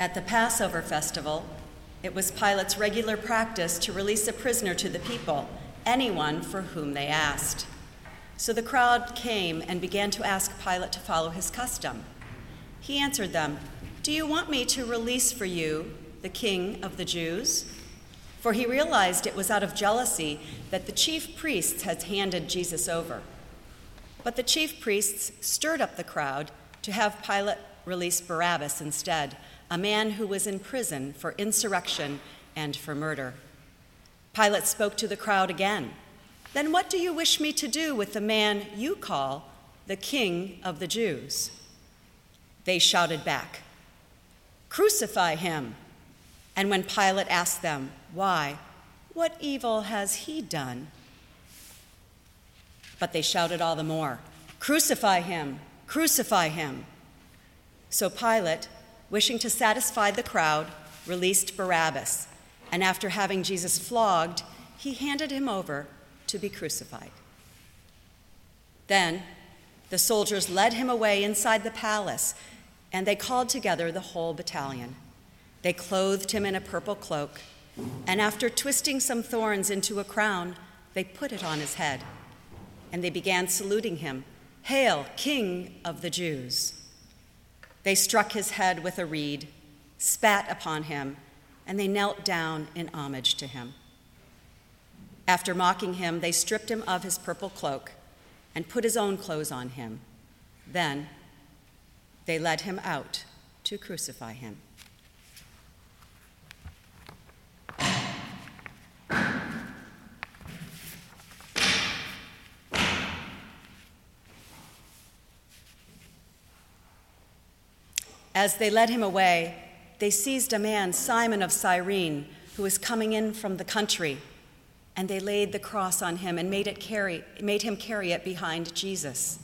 At the Passover festival, it was Pilate's regular practice to release a prisoner to the people, anyone for whom they asked. So the crowd came and began to ask Pilate to follow his custom. He answered them, Do you want me to release for you the king of the Jews? For he realized it was out of jealousy that the chief priests had handed Jesus over. But the chief priests stirred up the crowd to have Pilate release Barabbas instead, a man who was in prison for insurrection and for murder. Pilate spoke to the crowd again. Then what do you wish me to do with the man you call the king of the Jews? They shouted back, Crucify him. And when Pilate asked them, Why? What evil has he done? But they shouted all the more, Crucify him! Crucify him! So Pilate, wishing to satisfy the crowd, released Barabbas, and after having Jesus flogged, he handed him over to be crucified. Then the soldiers led him away inside the palace, and they called together the whole battalion. They clothed him in a purple cloak, and after twisting some thorns into a crown, they put it on his head. And they began saluting him Hail, King of the Jews! They struck his head with a reed, spat upon him, and they knelt down in homage to him. After mocking him, they stripped him of his purple cloak and put his own clothes on him. Then they led him out to crucify him. As they led him away, they seized a man, Simon of Cyrene, who was coming in from the country, and they laid the cross on him and made, it carry, made him carry it behind Jesus.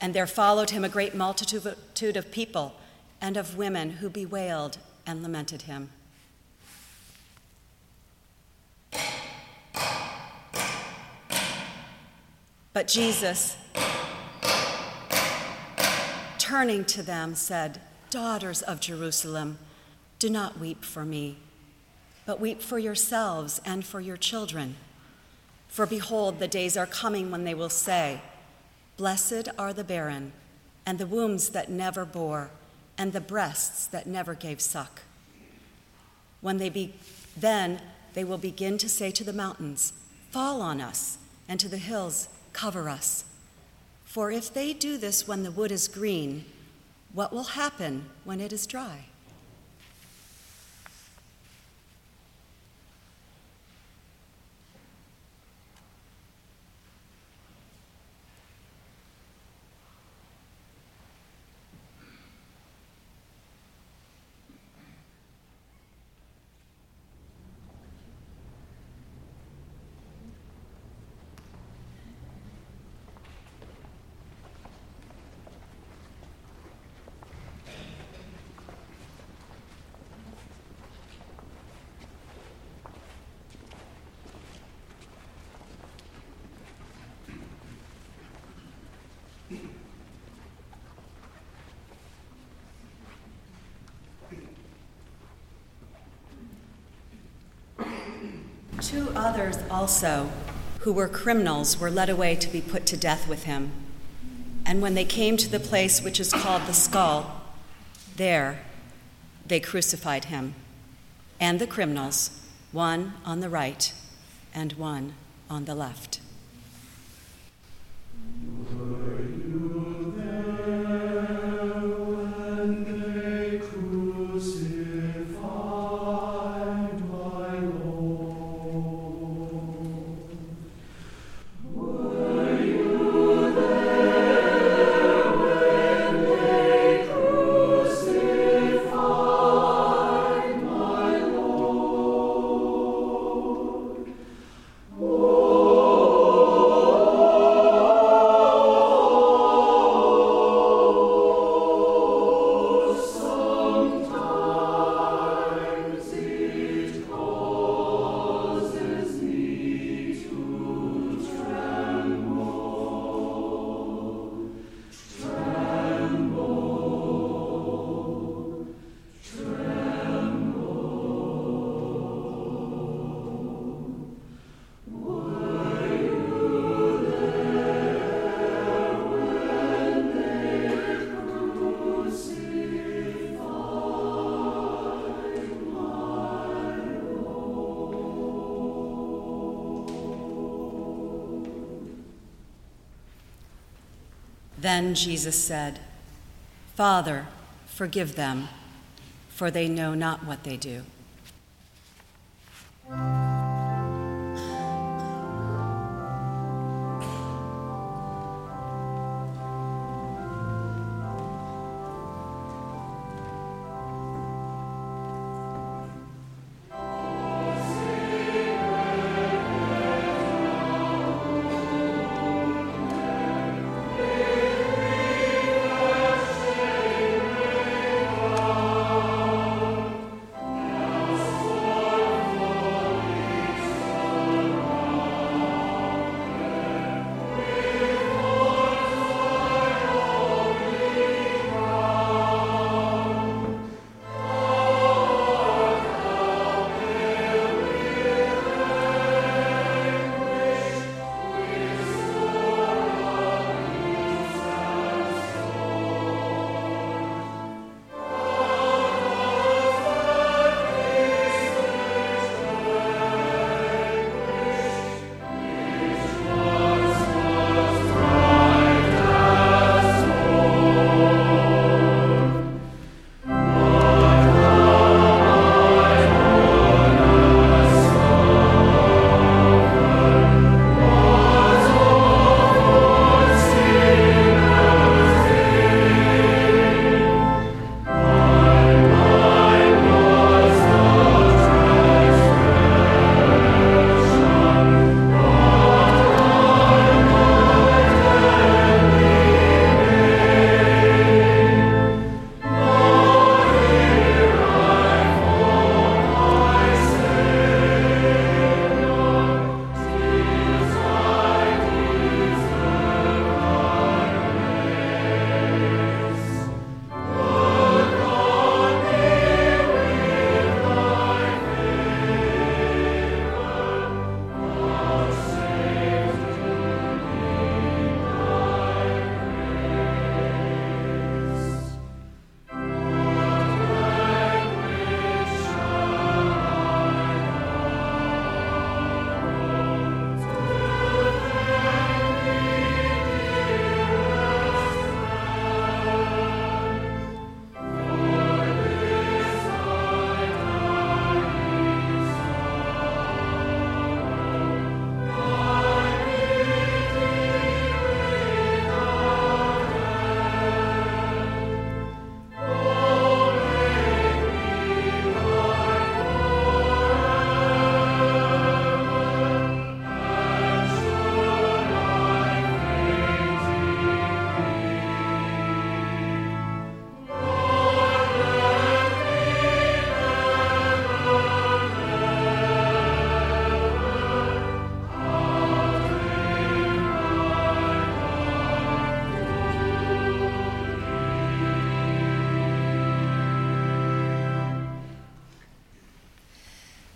And there followed him a great multitude of people and of women who bewailed and lamented him. But Jesus, turning to them, said, Daughters of Jerusalem, do not weep for me, but weep for yourselves and for your children. For behold, the days are coming when they will say, Blessed are the barren, and the wombs that never bore, and the breasts that never gave suck. When they be, then they will begin to say to the mountains, Fall on us, and to the hills, Cover us. For if they do this when the wood is green, what will happen when it is dry? Two others also, who were criminals, were led away to be put to death with him. And when they came to the place which is called the skull, there they crucified him and the criminals, one on the right and one on the left. Then Jesus said, Father, forgive them, for they know not what they do.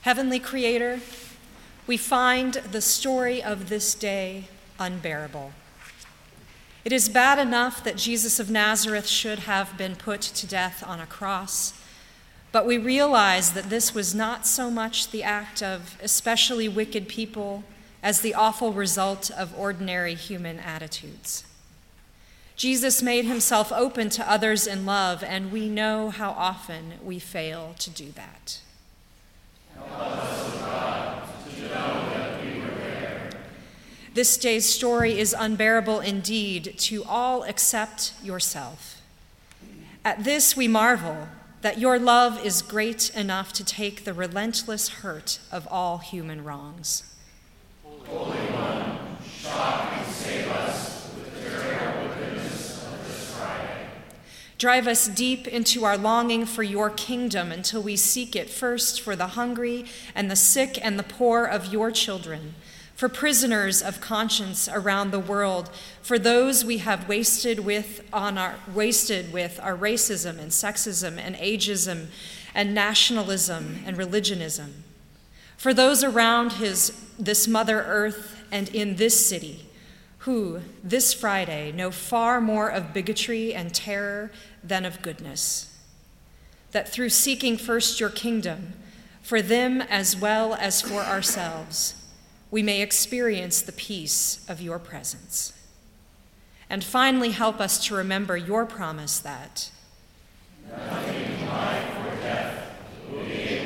Heavenly Creator, we find the story of this day unbearable. It is bad enough that Jesus of Nazareth should have been put to death on a cross, but we realize that this was not so much the act of especially wicked people as the awful result of ordinary human attitudes. Jesus made himself open to others in love, and we know how often we fail to do that. This day's story is unbearable indeed to all except yourself. At this we marvel that your love is great enough to take the relentless hurt of all human wrongs. Holy One, shock and save us with the terrible goodness of this Friday. Drive us deep into our longing for your kingdom until we seek it first for the hungry and the sick and the poor of your children for prisoners of conscience around the world, for those we have wasted with on our wasted with our racism and sexism and ageism and nationalism and religionism. For those around his this mother earth and in this city who this Friday know far more of bigotry and terror than of goodness. That through seeking first your kingdom, for them as well as for ourselves, we may experience the peace of your presence. And finally, help us to remember your promise that be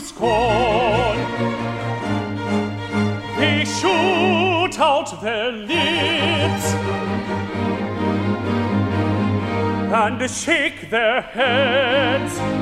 scorn. They shoot out their lips and shake their heads.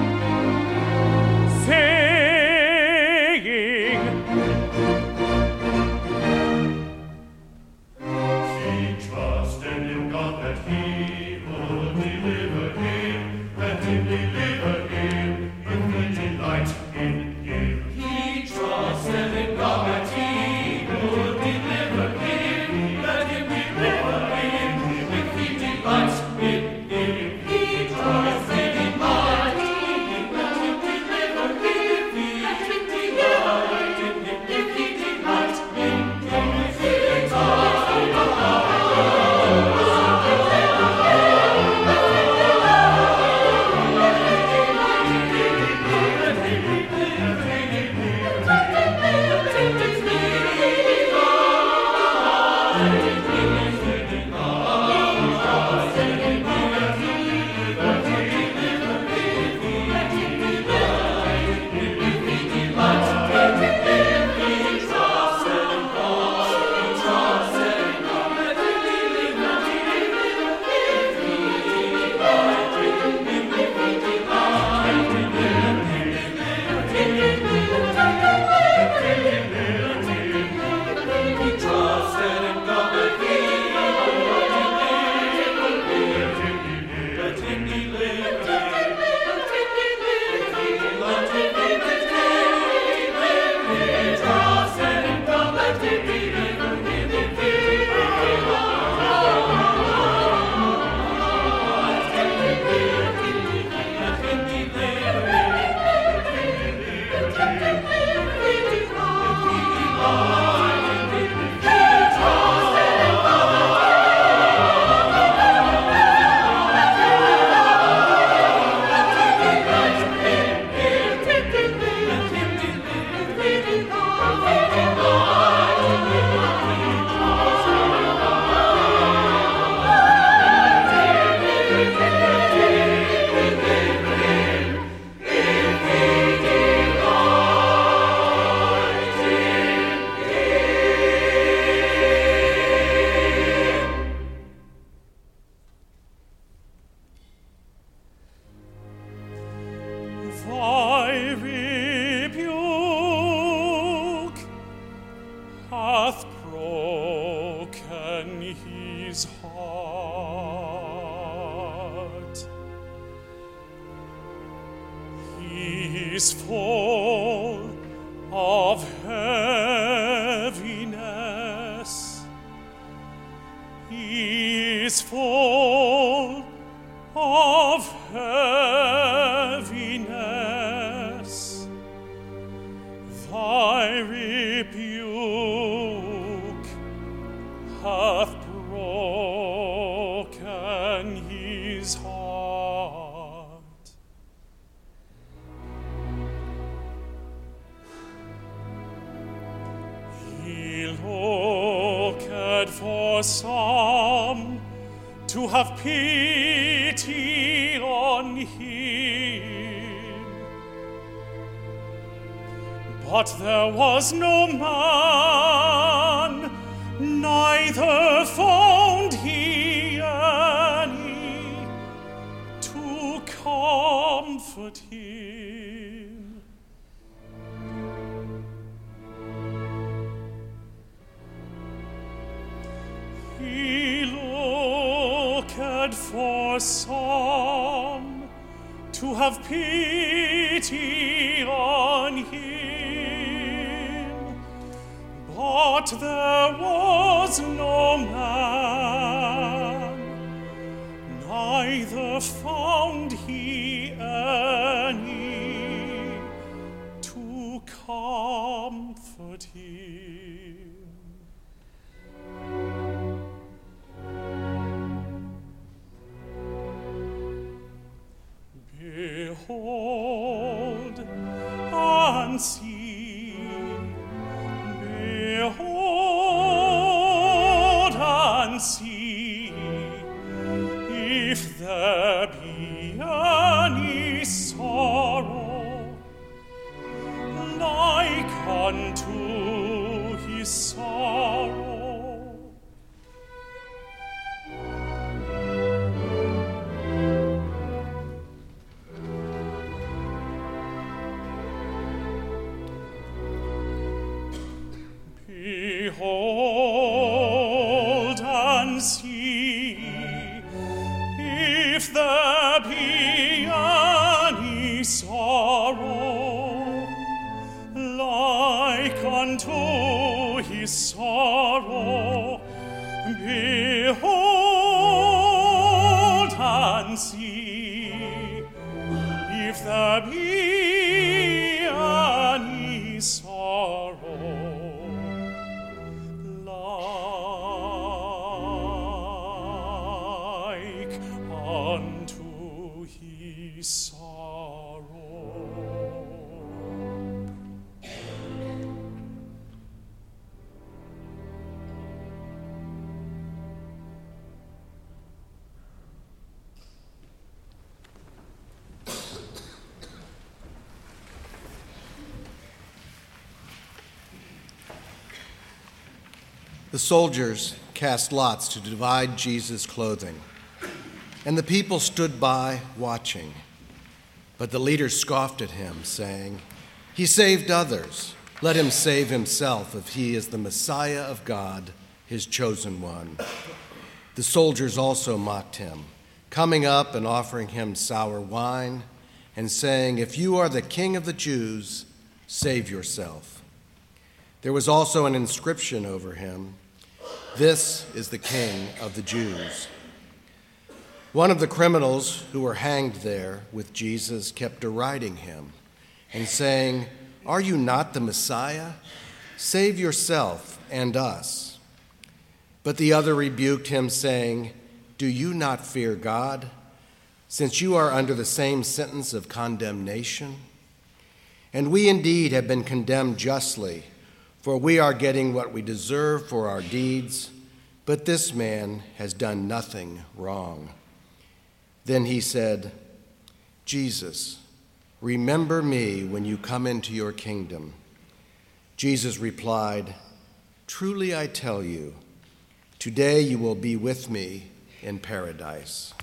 no man The soldiers cast lots to divide Jesus' clothing, and the people stood by watching. But the leaders scoffed at him, saying, He saved others. Let him save himself if he is the Messiah of God, his chosen one. The soldiers also mocked him, coming up and offering him sour wine, and saying, If you are the king of the Jews, save yourself. There was also an inscription over him This is the King of the Jews. One of the criminals who were hanged there with Jesus kept deriding him and saying, Are you not the Messiah? Save yourself and us. But the other rebuked him, saying, Do you not fear God, since you are under the same sentence of condemnation? And we indeed have been condemned justly, for we are getting what we deserve for our deeds, but this man has done nothing wrong. Then he said, Jesus, remember me when you come into your kingdom. Jesus replied, Truly I tell you, today you will be with me in paradise.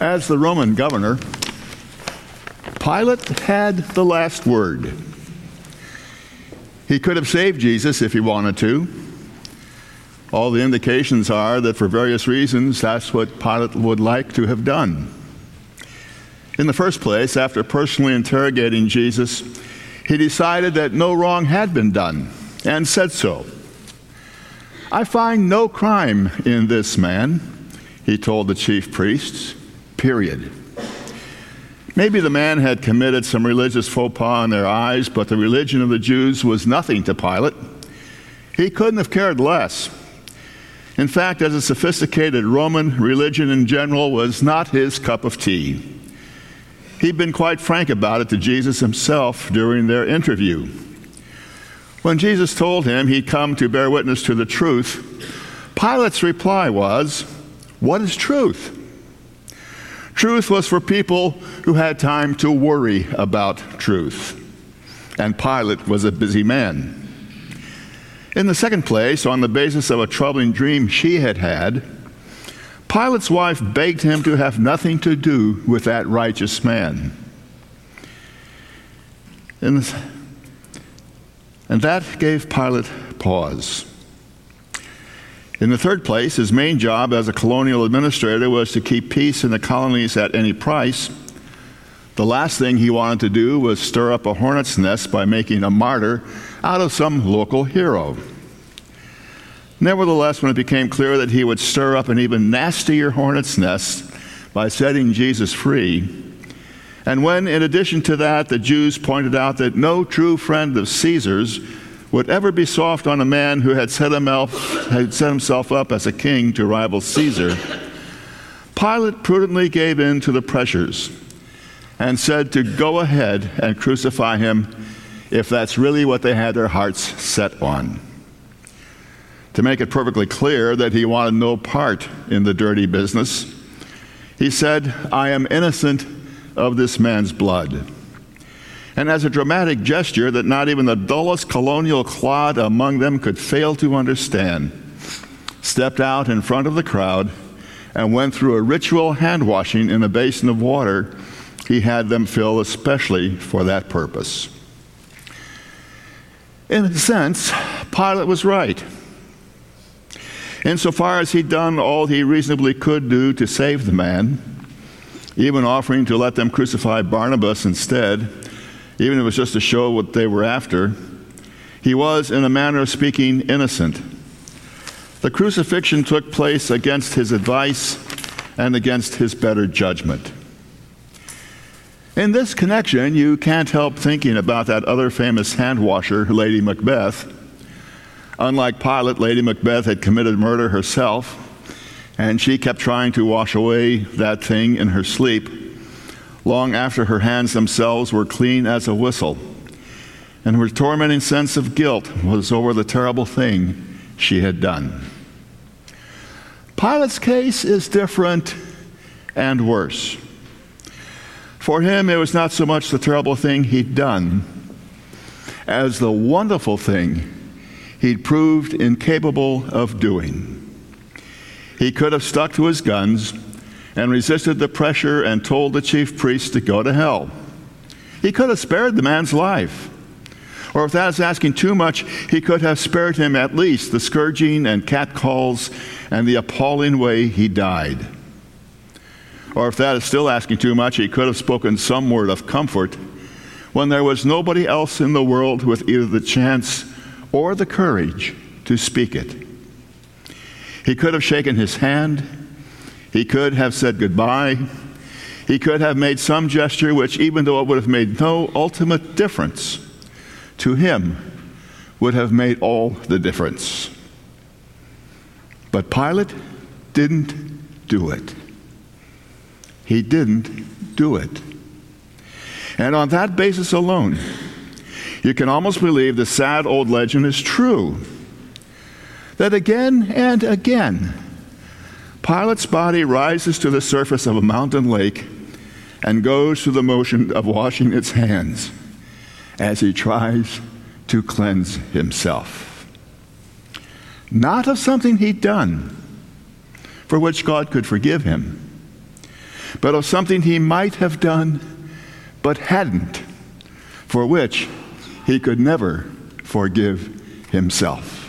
As the Roman governor, Pilate had the last word. He could have saved Jesus if he wanted to. All the indications are that for various reasons, that's what Pilate would like to have done. In the first place, after personally interrogating Jesus, he decided that no wrong had been done and said so. I find no crime in this man, he told the chief priests, period. Maybe the man had committed some religious faux pas in their eyes, but the religion of the Jews was nothing to Pilate. He couldn't have cared less. In fact, as a sophisticated Roman, religion in general was not his cup of tea. He'd been quite frank about it to Jesus himself during their interview. When Jesus told him he'd come to bear witness to the truth, Pilate's reply was, What is truth? Truth was for people who had time to worry about truth. And Pilate was a busy man. In the second place, on the basis of a troubling dream she had had, Pilate's wife begged him to have nothing to do with that righteous man. And, and that gave Pilate pause. In the third place, his main job as a colonial administrator was to keep peace in the colonies at any price. The last thing he wanted to do was stir up a hornet's nest by making a martyr out of some local hero. Nevertheless, when it became clear that he would stir up an even nastier hornet's nest by setting Jesus free, and when, in addition to that, the Jews pointed out that no true friend of Caesar's would ever be soft on a man who had set, himself, had set himself up as a king to rival Caesar, Pilate prudently gave in to the pressures and said to go ahead and crucify him if that's really what they had their hearts set on. To make it perfectly clear that he wanted no part in the dirty business, he said, I am innocent of this man's blood and as a dramatic gesture that not even the dullest colonial clod among them could fail to understand, stepped out in front of the crowd and went through a ritual hand washing in a basin of water he had them fill especially for that purpose. In a sense, Pilate was right. Insofar as he'd done all he reasonably could do to save the man, even offering to let them crucify Barabbas instead, even if it was just to show what they were after, he was, in a manner of speaking, innocent. The crucifixion took place against his advice and against his better judgment. In this connection, you can't help thinking about that other famous hand washer, Lady Macbeth. Unlike Pilate, Lady Macbeth had committed murder herself, and she kept trying to wash away that thing in her sleep long after her hands themselves were clean as a whistle, and her tormenting sense of guilt was over the terrible thing she had done. Pilate's case is different and worse. For him, it was not so much the terrible thing he'd done as the wonderful thing he'd proved incapable of doing. He could have stuck to his guns and resisted the pressure and told the chief priest to go to hell. He could have spared the man's life. Or if that is asking too much, he could have spared him at least the scourging and catcalls and the appalling way he died. Or if that is still asking too much, he could have spoken some word of comfort when there was nobody else in the world with either the chance or the courage to speak it. He could have shaken his hand he could have said goodbye. He could have made some gesture which, even though it would have made no ultimate difference, to him would have made all the difference. But Pilate didn't do it. He didn't do it. And on that basis alone, you can almost believe the sad old legend is true that again and again, Pilate's body rises to the surface of a mountain lake and goes through the motion of washing its hands as he tries to cleanse himself. Not of something he'd done for which God could forgive him, but of something he might have done but hadn't, for which he could never forgive himself.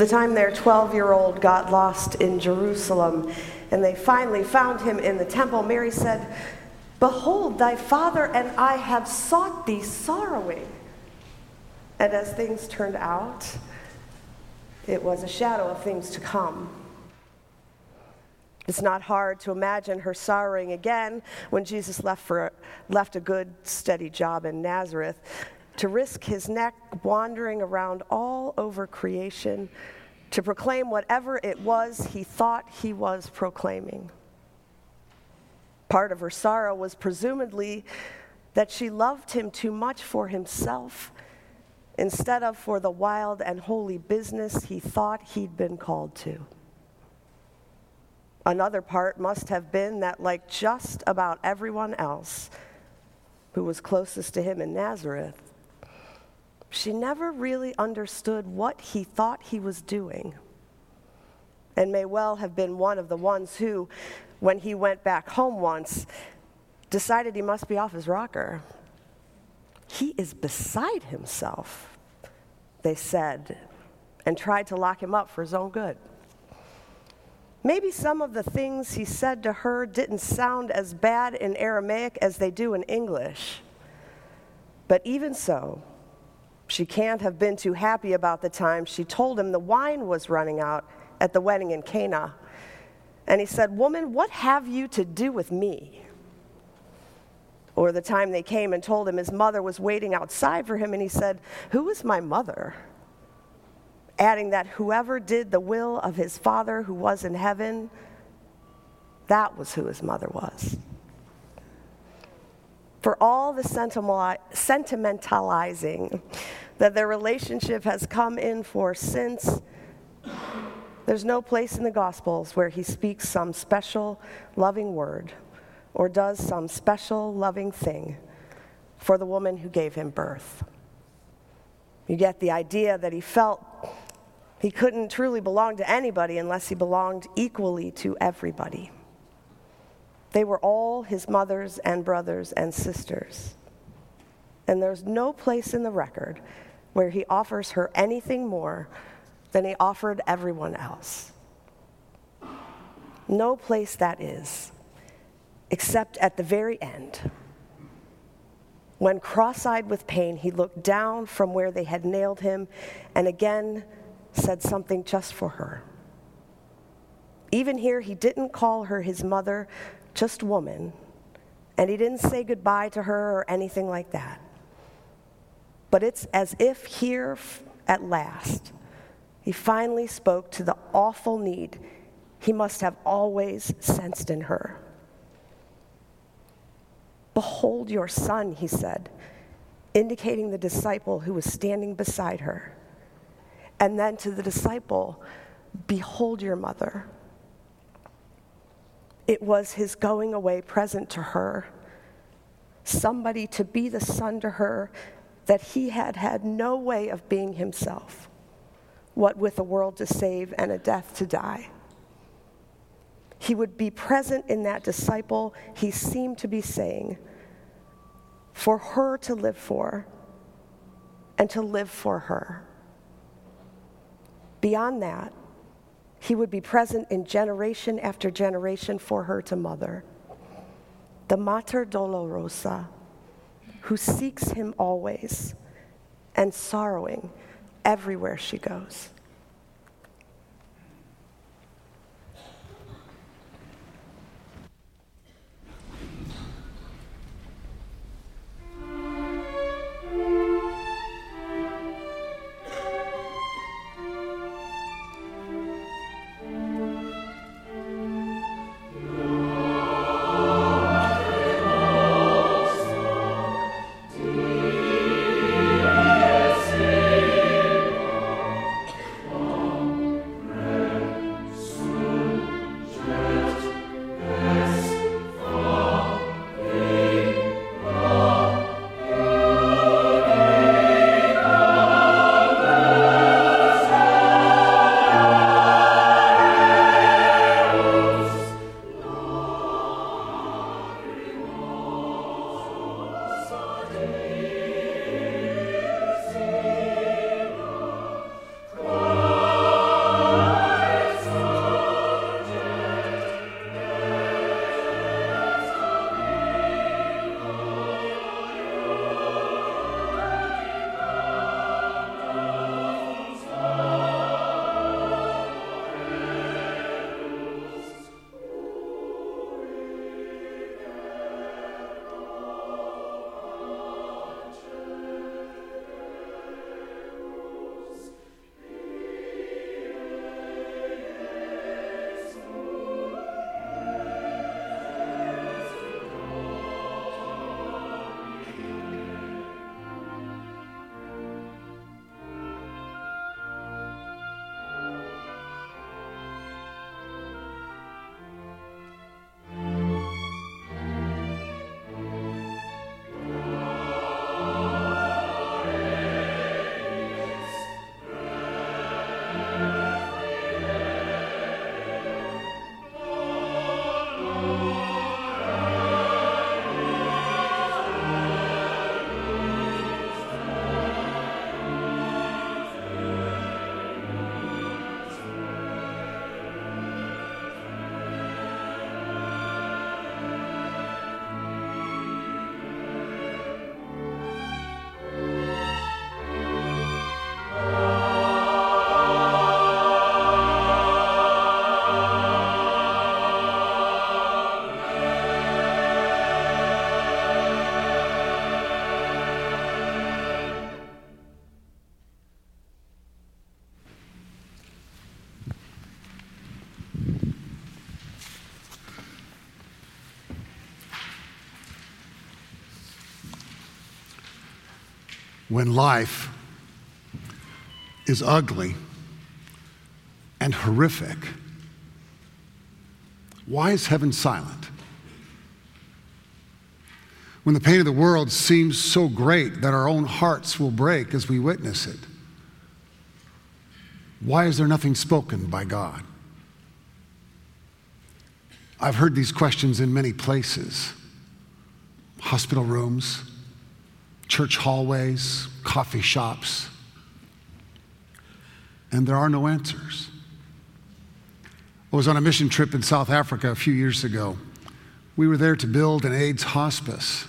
The time their 12 year old got lost in Jerusalem and they finally found him in the temple, Mary said, Behold, thy father and I have sought thee sorrowing. And as things turned out, it was a shadow of things to come. It's not hard to imagine her sorrowing again when Jesus left, for, left a good, steady job in Nazareth to risk his neck wandering around all over creation to proclaim whatever it was he thought he was proclaiming. Part of her sorrow was presumably that she loved him too much for himself instead of for the wild and holy business he thought he'd been called to. Another part must have been that, like just about everyone else who was closest to him in Nazareth, she never really understood what he thought he was doing, and may well have been one of the ones who, when he went back home once, decided he must be off his rocker. He is beside himself, they said, and tried to lock him up for his own good. Maybe some of the things he said to her didn't sound as bad in Aramaic as they do in English. But even so, she can't have been too happy about the time she told him the wine was running out at the wedding in Cana. And he said, Woman, what have you to do with me? Or the time they came and told him his mother was waiting outside for him, and he said, Who is my mother? Adding that whoever did the will of his Father who was in heaven, that was who his mother was for all the sentimentalizing that their relationship has come in for since. There's no place in the Gospels where he speaks some special loving word or does some special loving thing for the woman who gave him birth. You get the idea that he felt he couldn't truly belong to anybody unless he belonged equally to everybody. They were all his mothers and brothers and sisters. And there's no place in the record where he offers her anything more than he offered everyone else. No place that is, except at the very end. When cross eyed with pain, he looked down from where they had nailed him and again said something just for her. Even here, he didn't call her his mother, just woman, and he didn't say goodbye to her or anything like that. But it's as if here at last, he finally spoke to the awful need he must have always sensed in her. Behold your son, he said, indicating the disciple who was standing beside her. And then to the disciple, Behold your mother. It was his going away present to her, somebody to be the son to her that he had had no way of being himself, what with a world to save and a death to die. He would be present in that disciple, he seemed to be saying, for her to live for and to live for her. Beyond that, he would be present in generation after generation for her to mother. The Mater Dolorosa, who seeks him always and sorrowing everywhere she goes. When life is ugly and horrific, why is heaven silent? When the pain of the world seems so great that our own hearts will break as we witness it, why is there nothing spoken by God? I've heard these questions in many places hospital rooms, church hallways, coffee shops, and there are no answers. I was on a mission trip in South Africa a few years ago. We were there to build an AIDS hospice.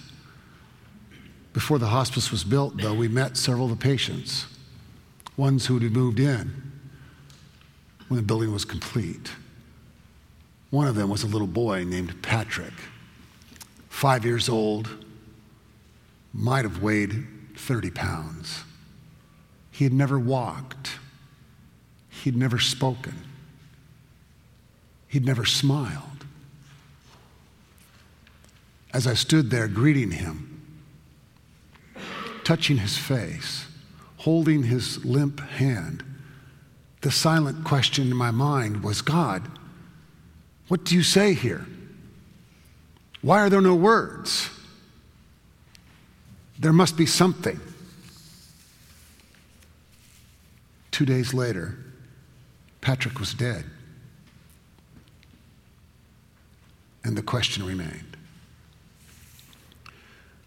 Before the hospice was built, though, we met several of the patients, ones who had moved in when the building was complete. One of them was a little boy named Patrick, five years old, might have weighed 30 pounds. He had never walked, he'd never spoken, he'd never smiled. As I stood there greeting him, touching his face, holding his limp hand, the silent question in my mind was God, what do you say here? Why are there no words? There must be something. Two days later, Patrick was dead. And the question remained.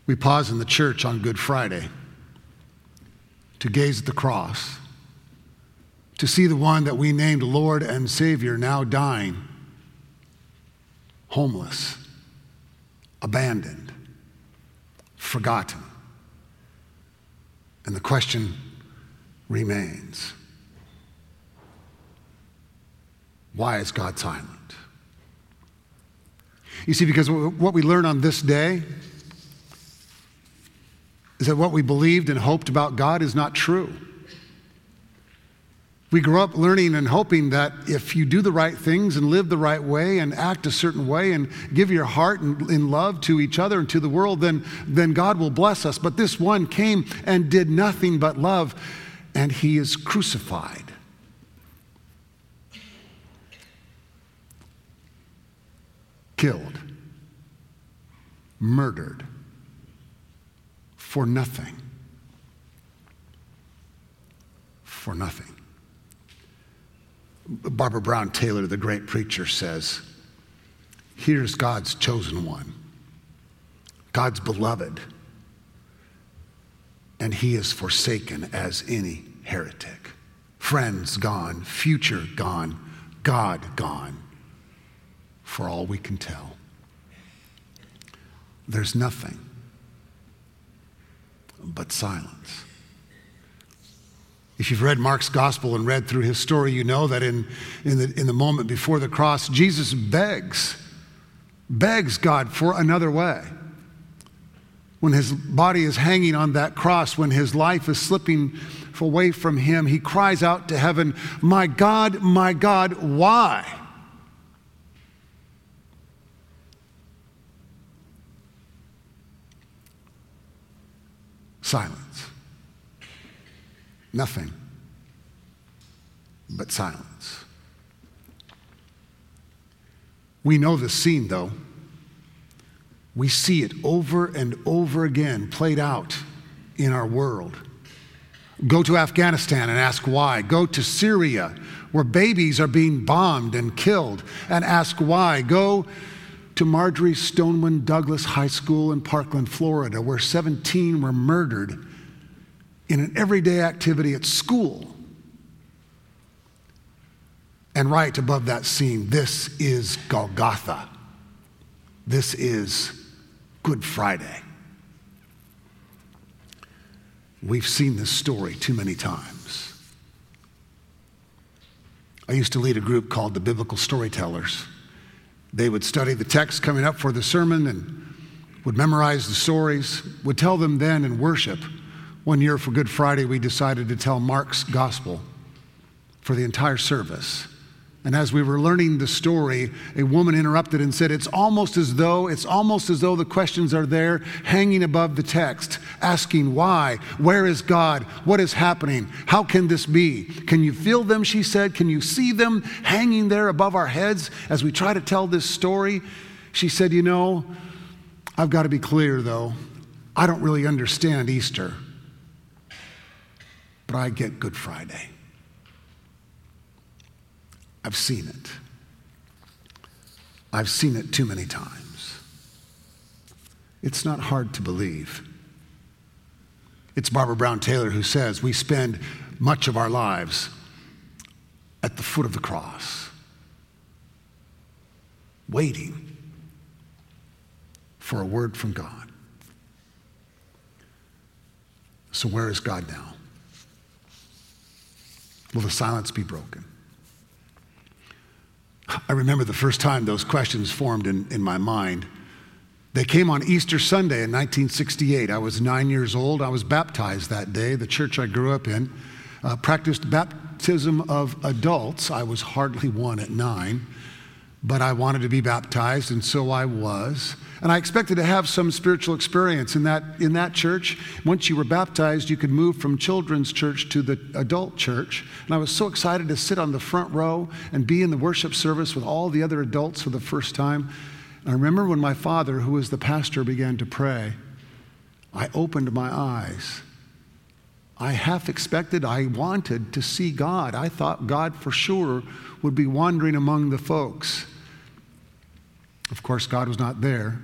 We pause in the church on Good Friday to gaze at the cross, to see the one that we named Lord and Savior now dying, homeless, abandoned, forgotten. And the question remains why is God silent? You see, because what we learn on this day is that what we believed and hoped about God is not true. We grow up learning and hoping that if you do the right things and live the right way and act a certain way and give your heart and in, love to each other and to the world, then, then God will bless us. But this one came and did nothing but love, and he is crucified. Killed, murdered for nothing. For nothing. Barbara Brown Taylor, the great preacher, says, Here's God's chosen one, God's beloved, and he is forsaken as any heretic. Friends gone, future gone, God gone, for all we can tell. There's nothing but silence. If you've read Mark's gospel and read through his story, you know that in, in, the, in the moment before the cross, Jesus begs, begs God for another way. When his body is hanging on that cross, when his life is slipping away from him, he cries out to heaven, My God, my God, why? Silence. Nothing but silence. We know the scene, though. We see it over and over again played out in our world. Go to Afghanistan and ask why. Go to Syria, where babies are being bombed and killed, and ask why. Go to Marjory Stoneman Douglas High School in Parkland, Florida, where 17 were murdered in an everyday activity at school. And right above that scene, this is Golgotha. This is Good Friday. We've seen this story too many times. I used to lead a group called the Biblical Storytellers. They would study the text coming up for the sermon and would memorize the stories, would tell them then in worship. One year for Good Friday, we decided to tell Mark's gospel for the entire service. And as we were learning the story, a woman interrupted and said, It's almost as though, it's almost as though the questions are there hanging above the text, asking why, where is God, what is happening, how can this be? Can you feel them? She said. Can you see them hanging there above our heads as we try to tell this story? She said, You know, I've got to be clear though, I don't really understand Easter, but I get Good Friday. I've seen it. I've seen it too many times. It's not hard to believe. It's Barbara Brown Taylor who says we spend much of our lives at the foot of the cross, waiting for a word from God. So, where is God now? Will the silence be broken? I remember the first time those questions formed in, in my mind. They came on Easter Sunday in 1968. I was nine years old. I was baptized that day. The church I grew up in uh, practiced baptism of adults. I was hardly one at nine, but I wanted to be baptized, and so I was. And I expected to have some spiritual experience in that, in that church. Once you were baptized, you could move from children's church to the adult church. And I was so excited to sit on the front row and be in the worship service with all the other adults for the first time. And I remember when my father, who was the pastor, began to pray, I opened my eyes. I half expected, I wanted to see God. I thought God for sure would be wandering among the folks. Of course, God was not there.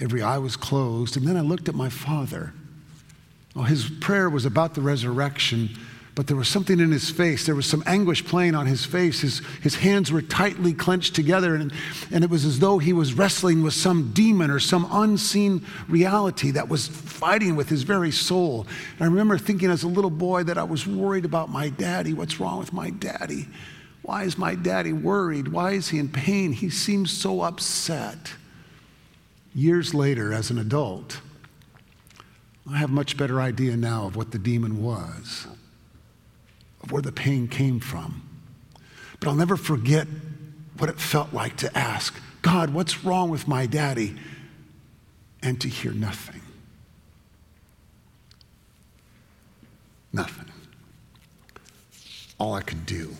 Every eye was closed. And then I looked at my father. Well, his prayer was about the resurrection, but there was something in his face. There was some anguish playing on his face. His, his hands were tightly clenched together, and, and it was as though he was wrestling with some demon or some unseen reality that was fighting with his very soul. And I remember thinking as a little boy that I was worried about my daddy. What's wrong with my daddy? Why is my daddy worried? Why is he in pain? He seems so upset years later as an adult, I have much better idea now of what the demon was, of where the pain came from. But I'll never forget what it felt like to ask, God, what's wrong with my daddy? And to hear nothing. Nothing. All I could do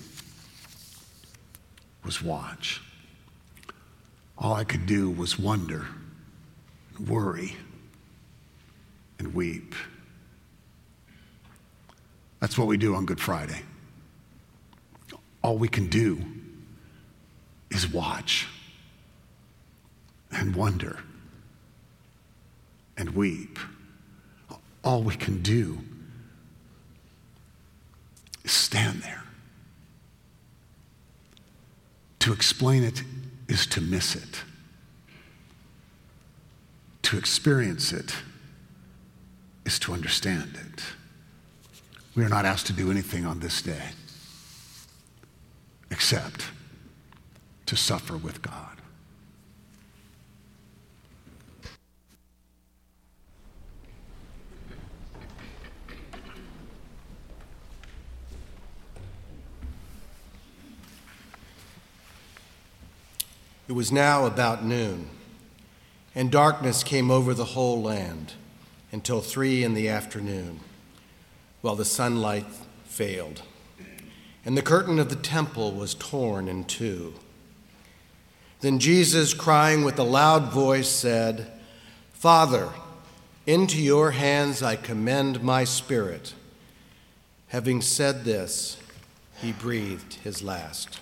was watch. All I could do was wonder worry, and weep. That's what we do on Good Friday. All we can do is watch and wonder and weep. All we can do is stand there. To explain it is to miss it to experience it is to understand it. We are not asked to do anything on this day except to suffer with God. It was now about noon and darkness came over the whole land until three in the afternoon, while the sunlight failed, and the curtain of the temple was torn in two. Then Jesus, crying with a loud voice, said, Father, into your hands I commend my spirit. Having said this, he breathed his last.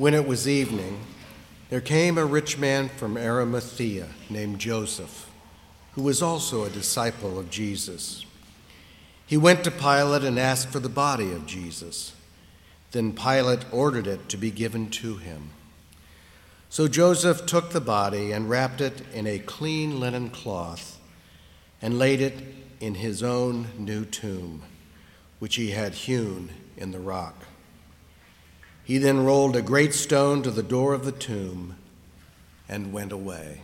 When it was evening, there came a rich man from Arimathea named Joseph, who was also a disciple of Jesus. He went to Pilate and asked for the body of Jesus. Then Pilate ordered it to be given to him. So Joseph took the body and wrapped it in a clean linen cloth and laid it in his own new tomb, which he had hewn in the rock. He then rolled a great stone to the door of the tomb and went away.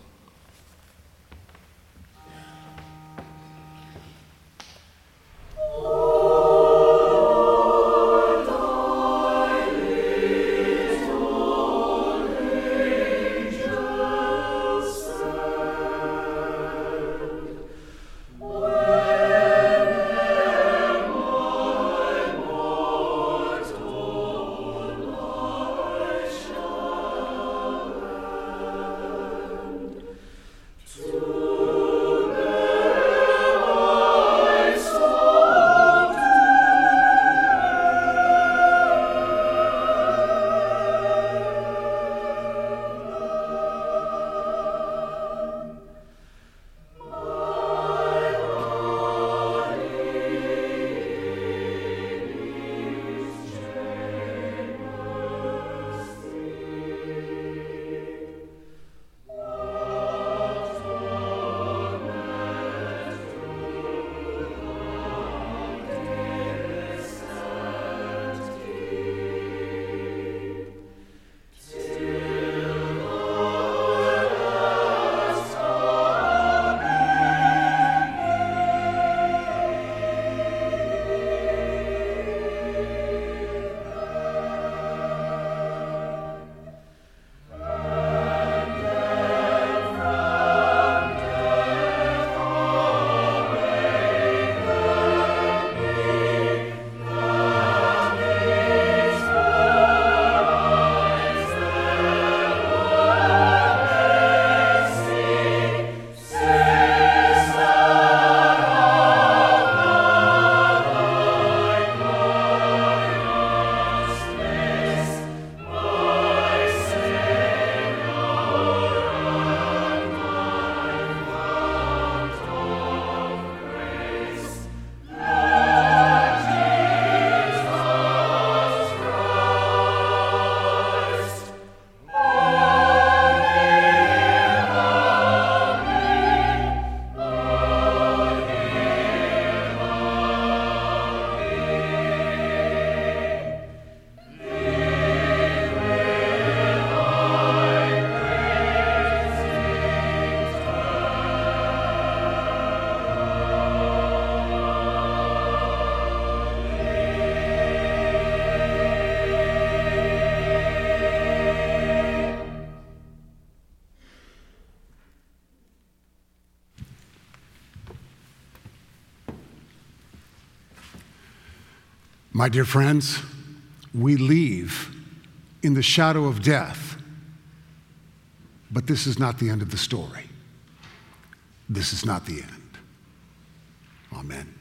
My dear friends, we leave in the shadow of death, but this is not the end of the story. This is not the end. Amen.